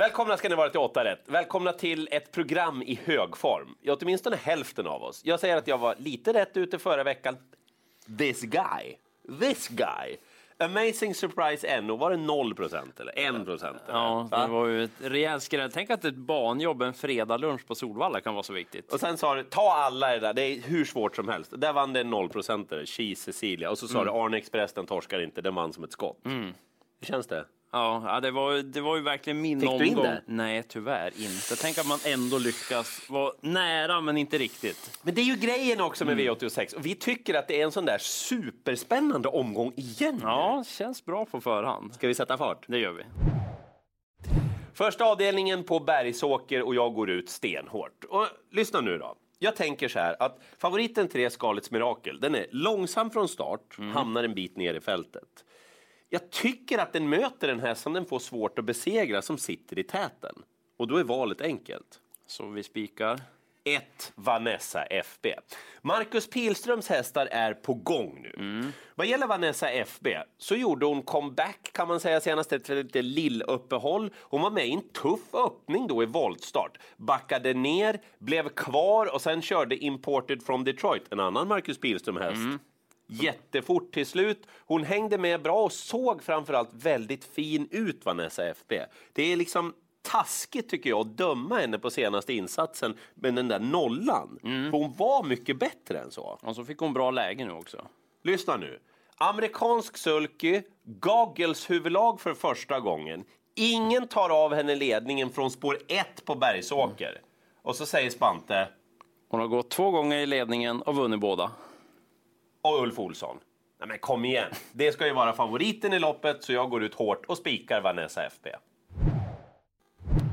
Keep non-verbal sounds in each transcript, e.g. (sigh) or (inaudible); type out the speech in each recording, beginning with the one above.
Välkomna ska ni vara till 8 rätt. Välkomna till ett program i hög form. Ja, åtminstone hälften av oss. Jag säger att jag var lite rätt ute förra veckan. This guy. This guy. Amazing surprise NO, var det 0 procent eller 1 procent? Ja, det var ju ett rejält skräll. Tänk att ett banjobb en fredagslunch på Solvalla kan vara så viktigt. Och sen sa du, ta alla det där, det är hur svårt som helst. Där vann det en 0 procentare, Cheese Cecilia. Och så sa du, Arne Express, den torskar inte, den vann som ett skott. Hur känns det? Ja, det, var, det var ju verkligen min Fick du omgång. in det? Nej, tyvärr inte. Tänk att man ändå lyckas vara nära, men inte riktigt. Men det är ju grejen också med V86. Och vi tycker att det är en sån där superspännande omgång igen. Ja, känns bra på förhand. Ska vi sätta fart? Det gör vi. Första avdelningen på Bergsåker och jag går ut stenhårt. Och lyssna nu då. Jag tänker så här att favoriten 3 Skalets Mirakel, den är långsam från start, hamnar en bit ner i fältet. Jag tycker att den möter en häst som den får svårt att besegra som sitter i täten. Och då är valet enkelt. Så vi spikar. 1. Vanessa FB. Marcus Pilströms hästar är på gång nu. Vad gäller Vanessa FB så gjorde hon comeback kan man säga senast efter lite lilluppehåll. Hon var med i en tuff öppning då i voltstart. Backade ner, blev kvar och sen körde Imported from Detroit, en annan Marcus Pilström-häst. Jättefort till slut. Hon hängde med bra och såg framförallt väldigt fin ut, Vanessa FB. Det är liksom taskigt tycker jag att döma henne på senaste insatsen med den där nollan. För hon var mycket bättre än så. Och så fick hon bra läge nu också. Lyssna nu. Amerikansk sulky, Goggles huvudlag för första gången. Ingen tar av henne ledningen från spår 1 på Bergsåker. Och så säger Spante Hon har gått två gånger i ledningen och vunnit båda och Ulf Olsson. Nej men kom igen. Det ska ju vara favoriten i loppet så jag går ut hårt och spikar Vanessa FB.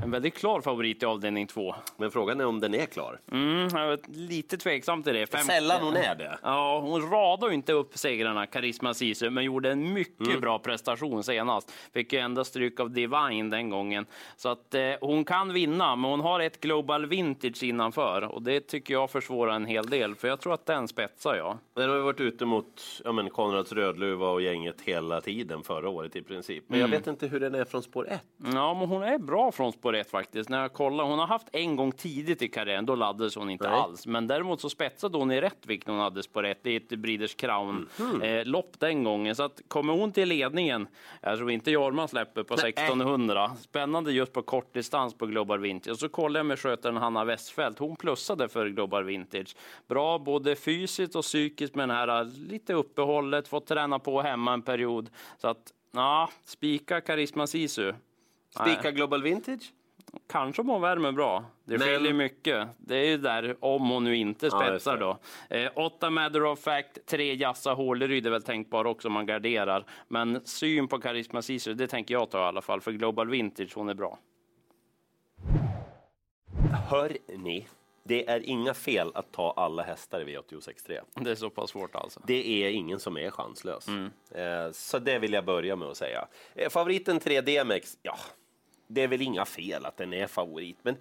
En väldigt klar favorit i avdelning två. Men frågan är om den är klar. Mm, jag är lite tveksam till det. Fem- Sällan hon är det. Ja, hon radade inte upp segrarna, Karisma Sisu, men gjorde en mycket Mm. bra prestation senast. Fick ju enda stryk av Divine den gången. Så att eh, hon kan vinna, men hon har ett Global Vintage innanför och det tycker jag försvårar en hel del, för jag tror att den spetsar jag. Den har ju varit ute mot ja, men Konrads Rödluva och gänget hela tiden förra året i princip. Men jag vet inte hur den är från spår 1. Ja, men hon är bra från spår ett faktiskt. När jag kollar, hon har haft en gång tidigt i karriären, då laddades hon inte Nej. alls. Men däremot så spetsade hon i rätt vikt när hon hade spår ett i ett Breeders Crown Mhm. eh, lopp den gången. Så att kommer hon till ledningen, jag tror inte Jorma släpper på 1600. Spännande just på kort distans på Global Vintage. Och så kollar jag med skötaren Hanna Westfeldt. Hon plussade för Global Vintage. Bra både fysiskt och psykiskt med den här lite uppehållet, fått träna på hemma en period. Så att, ja, spika Karisma Sisu. Spika Global Vintage? Kanske om hon värmer bra. Det Men- skiljer mycket. Det är ju där om hon nu inte Ja, spetsar det. då. Eh, åtta Matter of Fact, tre Jassa Håleryd är väl tänkbar också om man garderar. Men syn på Karisma Sisu, det tänker jag ta i alla fall. För Global Vintage, hon är bra. Hör ni? Det är inga fel att ta alla hästar i V86.3. Det är så pass svårt alltså. Det är ingen som är chanslös. Eh, Så det vill jag börja med att säga. Eh, Favoriten 3 DMX, ja, det är väl inga fel att den är favorit, men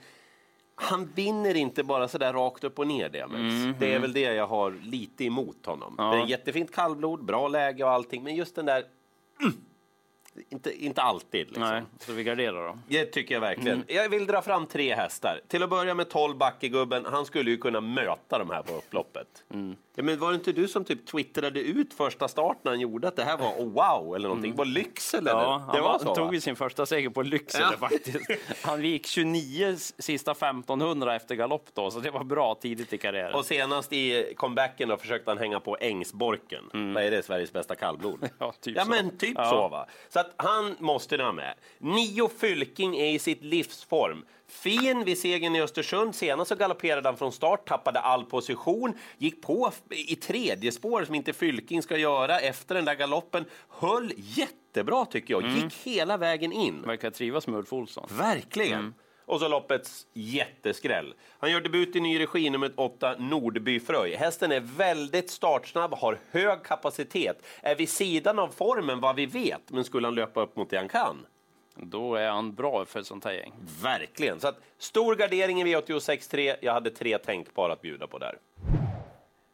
han vinner inte bara sådär rakt upp och ner DMX. Det är väl det jag har lite emot honom. Det är jättefint kallblod, bra läge och allting, men just den där... Mm, inte, inte alltid liksom. Nej, så vi garderar då. Det tycker jag verkligen. Jag vill dra fram tre hästar. Till att börja med 12 Backegubben. Han skulle ju kunna möta de här på upploppet. Ja, men var det inte du som typ twittrade ut första starten han gjorde att det här var oh, wow eller någonting? Var Lycksele? Ja, eller? han det var var, så tog ju sin första seger på Lycksele Ja. faktiskt. Han gick 29 sista 1500 efter galopp då, så det var bra tidigt i karriären. Och senast i comebacken då försökte han hänga på Ängsborken. Vad är det? Sveriges bästa kallblod? (laughs) Ja, typ ja så. men typ Ja. så va. Så att han måste ha med. Nio Fylking är i sitt livsform. Fin vid segern i Östersund. Senast så galopperade han från start, tappade all position, gick på i tredje spår som inte Fylking ska göra efter den där galoppen. Höll jättebra tycker jag, gick hela vägen in. Verkar trivas med Ulf Olsson. Verkligen. Och så loppets jätteskräll. Han gör debut i ny regi nummer 8, Nordby Fröj. Hästen är väldigt startsnabb, har hög kapacitet, är vid sidan av formen vad vi vet, men skulle han löpa upp mot det han kan? Då är han bra för ett sånt här gäng. Verkligen. Så att, stor gardering i V86.3. Jag hade tre tänkbara att bjuda på där.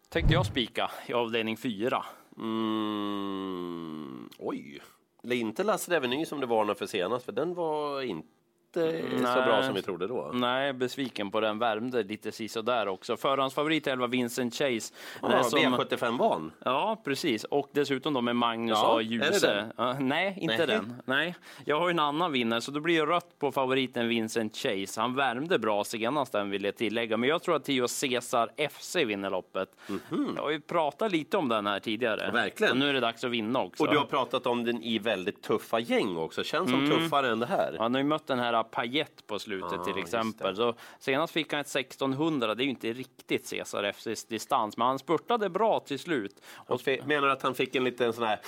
Tänkte jag spika i avdelning 4. Mm, oj. Det är inte Lasse Reveny som det varnade för senast, för den var inte allt eh, så bra som vi trodde då. Nej, besviken på den. Värmde lite sisådär också. Förhandsfavorit 11 Vincent Chase. Ja, som... V75-van. Ja, precis. Och dessutom då med Magnus ja, A. Djuse. Uh, nej, inte nej. den. Nej. Jag har ju en annan vinnare, så då blir det rött på favoriten Vincent Chase. Han värmde bra senast, den vill jag tillägga. Men jag tror att Tio Cesar FC vinner loppet. Mm -hmm. Jag har ju pratat lite om den här tidigare. Verkligen. Så nu är det dags att vinna också. Och du har pratat om den i väldigt tuffa gäng också. Känns som mm. tuffare än det här. Han har ju mött den här Payet på slutet ah, till exempel. Så senast fick han ett 1600. Det är ju inte riktigt Cesar FCs distans, men han spurtade bra till slut. Och menar att han fick en liten sån här...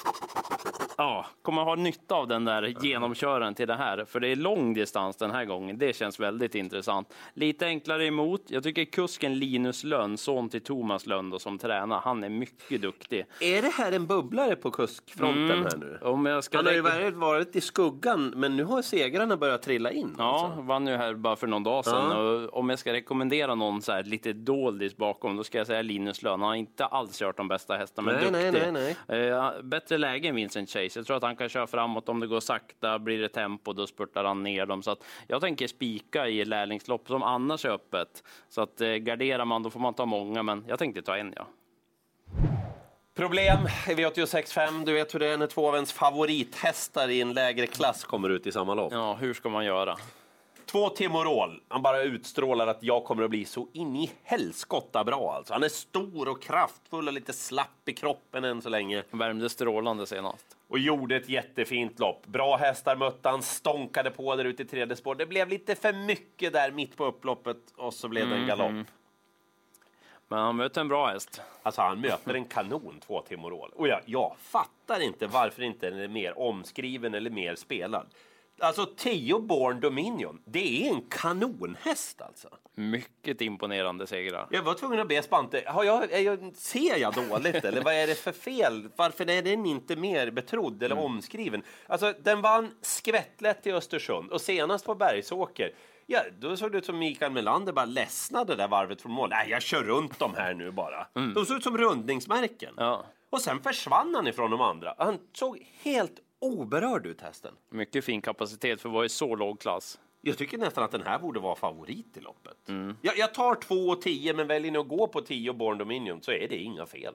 Ja, kommer ha nytta av den där genomköraren till det här, för det är lång distans den här gången. Det känns väldigt intressant. Lite enklare emot. Jag tycker kusken Linus Lönn, son till Thomas Lönn då, som tränar, han är mycket duktig. Är det här en bubblare på kuskfronten mm. här nu? Om jag ska han har ju varit i skuggan, men nu har segrarna börjat trilla in. Ja, alltså. vann ju här bara för någon dag sedan. Ja. Och om jag ska rekommendera någon så här lite doldis bakom, då ska jag säga Linus Lönn. Han har inte alls kört de bästa hästarna, men nej, duktig. Nej, nej, uh, bättre läge än Vincent Chase. Jag tror att han kan köra framåt om det går sakta. Blir det tempo, då spurtar han ner dem. Så att jag tänker spika i lärlingslopp som annars är öppet. Så att uh, garderar man, då får man ta många, men jag tänkte ta en, ja. Problem i V86.5. Du vet hur det är när två av ens favorithästar i en lägre klass kommer ut i samma lopp. Ja, hur ska man göra? Två Timorol. Han bara utstrålar att jag kommer att bli så in i helskotta bra alltså. Han är stor och kraftfull och lite slapp i kroppen än så länge. Värmde strålande senast. Och gjorde ett jättefint lopp. Bra hästar mötte han, stånkade på där ute i tredje spår. Det blev lite för mycket där mitt på upploppet och så blev det en galopp. Mm. Men han möter en bra häst. Alltså han möter en kanon, två Timorol. Och jag, jag fattar inte varför inte den är mer omskriven eller mer spelad. Alltså Tio Born Dominion, det är en kanonhäst alltså. Mycket imponerande segrar. Jag var tvungen att be Spante, har jag, jag, ser jag dåligt eller vad är det för fel? Varför är den inte mer betrodd eller mm. omskriven? Alltså den vann skvättlätt i Östersund och senast på Bergsåker. Ja, då såg det ut som Mikael Melander bara ledsnade där varvet från mål. Nej, jag kör runt dem här nu bara. Mm. De såg ut som rundningsmärken. Ja. Och sen försvann han ifrån de andra. Han såg helt oberörd ut hästen. Mycket fin kapacitet för att vara i så låg klass. Jag tycker nästan att den här borde vara favorit i loppet. Mm. Jag, jag tar 2 och 10, men väljer ni att gå på 10 Born Dominion så är det inga fel.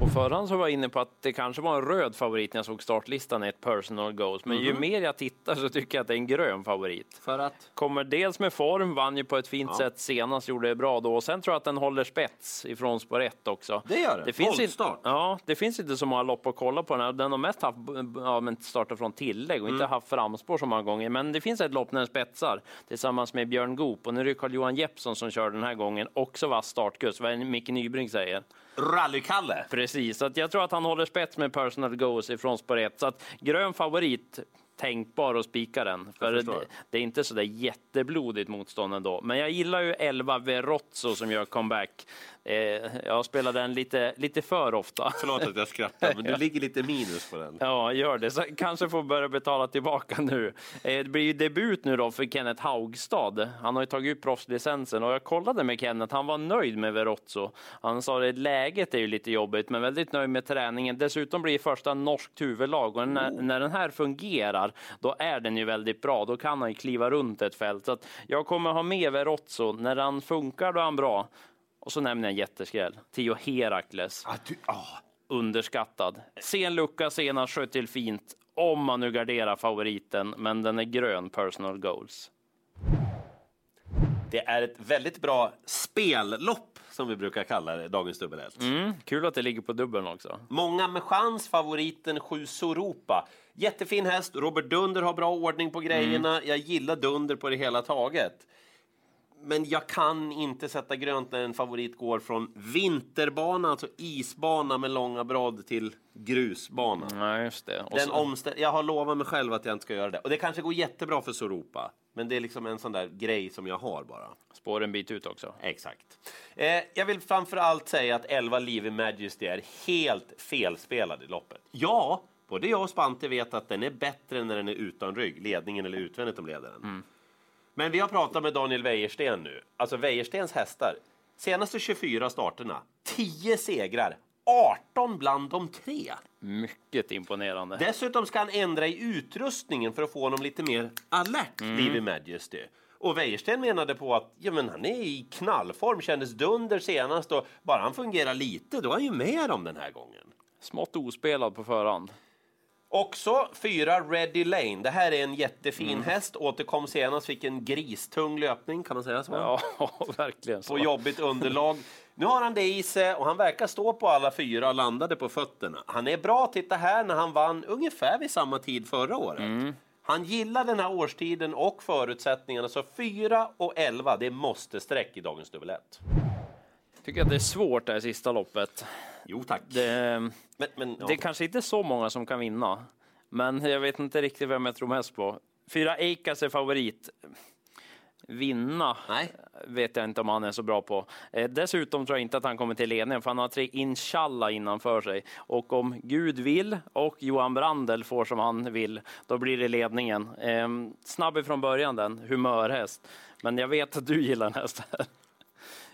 På förhand så var jag inne på att det kanske var en röd favorit när jag såg startlistan, ett personal goals. Men mm -hmm. ju mhm. mer jag tittar så tycker jag att det är en grön favorit. För att? Kommer dels med form, vann ju på ett fint ja. sätt senast, gjorde det bra då. Och sen tror jag att den håller spets ifrån spår 1 också. Det gör det. det finns inte, ja, det finns inte så många lopp att kolla på den här. Den har mest haft ja, startat från tillägg och mm. inte haft framspår så många gånger. Men det finns ett lopp när den spetsar tillsammans med Björn Goop. Och nu är det Carl-Johan Jeppsson som kör den här gången. Också vass startkurs, vad Micke Nybring säger. Rally-Kalle. Precis, så jag tror att han håller spets med personal goals ifrån spår 1. Så att grön favorit tänkbar att spika den. För det, det, är inte så där jätteblodigt motstånd ändå. Men jag gillar ju 11 Verozzo som gör comeback. Eh, jag spelar den lite, lite för ofta. Förlåt att jag skrattar, men du (laughs) ligger lite minus på den. Ja, gör det. Så kanske får börja betala tillbaka nu. Eh, det blir ju debut nu då för Kenneth Haugstad. Han har ju tagit ut proffslicensen och jag kollade med Kenneth. Han var nöjd med Verozzo. Han sa att läget är ju lite jobbigt, men väldigt nöjd med träningen. Dessutom blir det första norskt huvudlag och när, oh. när den här fungerar, då är den ju väldigt bra. Då kan han ju kliva runt ett fält. Så jag kommer ha med Verozzo. När han funkar, då är han bra. Och så nämner jag en jätteskräll. Tio Herakles. Ah, du, ah. Underskattad. Sen lucka senast sköt till fint. Om man nu garderar favoriten, men den är grön personal goals. Det är ett väldigt bra spellopp som vi brukar kalla det, dagens dubbel mm, Kul att det ligger på dubbeln också. Många med chans, favoriten 7 Soropa. Jättefin häst, Robert Dunder har bra ordning på grejerna. Mm. Jag gillar Dunder på det hela taget men jag kan inte sätta grönt när en favorit går från vinterbana, alltså isbana med långa brodd, till grusbana. Nej, just det. Den så... Jag har lovat mig själv att jag inte ska göra det. Och det kanske går jättebra för Soropa. Men det är liksom en sån där grej som jag har bara. Spår en bit ut också. Exakt. Eh, jag vill framför allt säga att 11 Live Majesty är helt felspelad i loppet. Ja, både jag och Spante vet att den är bättre när den är utan rygg, ledningen eller utvändigt om ledaren. Mm. Men vi har pratat med Daniel Wäjersten nu. Alltså Wäjerstens hästar. Senaste 24 starterna, 10 segrar, 18 bland de tre. Mycket imponerande. Dessutom ska han ändra i utrustningen för att få honom lite mer alert, mm. Livy Majesty. Och Wäjersten menade på att ja, men han är i knallform, kändes dunder senast och bara han fungerar lite, då är han ju med dem den här gången. Smått ospelad på förhand. Också fyra Ready Lane. Det här är en jättefin mm. häst. Återkom senast, fick en gristung löpning, kan man säga så? (laughs) Ja, verkligen så. På jobbigt underlag. Nu har han det i sig och han verkar stå på alla fyra och landade på fötterna. Han är bra, titta här, när han vann ungefär vid samma tid förra året. Mm. Han gillar den här årstiden och förutsättningarna, så 4 och 11, det måste streck i dagens dubbel 1. Tycker att det är svårt det här sista loppet. Jo tack. Det, men, men, ja. det är kanske inte så många som kan vinna, men jag vet inte riktigt vem jag tror mest på. Fyra Eikas är favorit. Vinna Nej. vet jag inte om han är så bra på. Eh, dessutom tror jag inte att han kommer till ledningen, för han har tre inshallah innanför sig. Och om Gud vill och Johan Brandel får som han vill, då blir det ledningen. Eh, snabb ifrån början den, humörhäst. Men jag vet att du gillar den hästen. (laughs)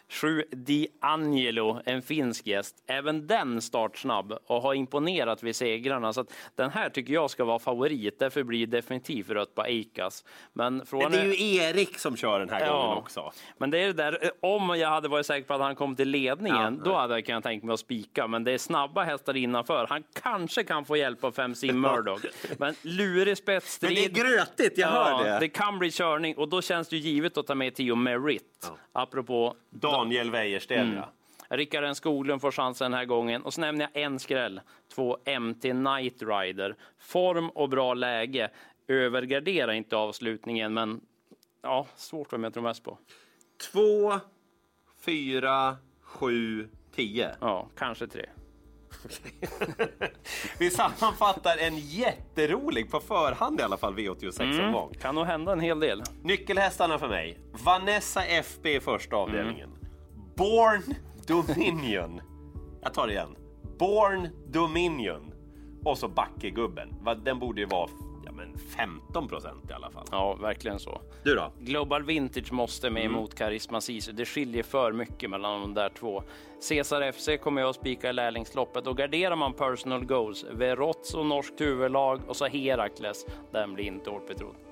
Sju Di Angelo, en finsk gäst. Även den startsnabb och har imponerat vid segrarna. Så den här tycker jag ska vara favorit. Därför blir det definitivt rött på Eikas. Men från det är ju Erik som kör den här ja, gången också. Men det är det där, om jag hade varit säker på att han kom till ledningen, ja, då hade jag kunnat tänka mig att spika. Men det är snabba hästar innanför. Han kanske kan få hjälp av fem Sim (laughs) Murdoch. Men lurig spetsstrid. Men det är grötigt, jag hör det. Det kan bli körning och då känns det givet att ta med Tio Merit. Ja. Apropå Daniel Wäjersten, mm. Rickard N Skoglund får chansen den här gången. Och så nämner jag en skräll. Två MT Night Rider. Form och bra läge. Övergardera inte avslutningen, men ja, svårt vem jag tror mest på. Två, fyra, sju, tio. Ja, kanske tre. (laughs) Vi sammanfattar en jätterolig, på förhand i alla fall, V86-omgång. Mm. Kan nog hända en hel del. Nyckelhästarna för mig. Vanessa FB i första avdelningen. Born Dominion. Jag tar det igen. Born Dominion. Och så Backegubben. Den borde ju vara ja, men 15 procent i alla fall. Ja, verkligen så. Du då? Global Vintage måste med mm. emot Karisma Sisu. Det skiljer för mycket mellan de där två. Cesar FC kommer jag att spika i lärlingsloppet och garderar man personal goals, Verots och norskt huvudlag och så Herakles, den blir inte hårt betrodd.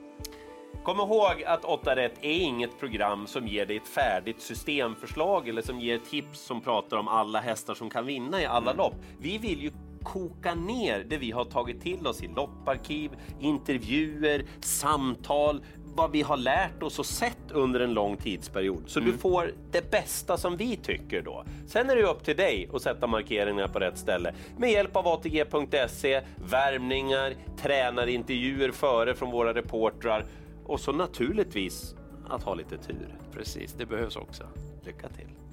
Kom ihåg att 8 rätt är inget program som ger dig ett färdigt systemförslag eller som ger tips som pratar om alla hästar som kan vinna i alla mm. lopp. Vi vill ju koka ner det vi har tagit till oss i lopparkiv, intervjuer, samtal, vad vi har lärt oss och sett under en lång tidsperiod. Så mm. du får det bästa som vi tycker då. Sen är det upp till dig att sätta markeringarna på rätt ställe med hjälp av ATG.se, värmningar, tränarintervjuer före från våra reportrar och så naturligtvis att ha lite tur. Precis, det behövs också. Lycka till!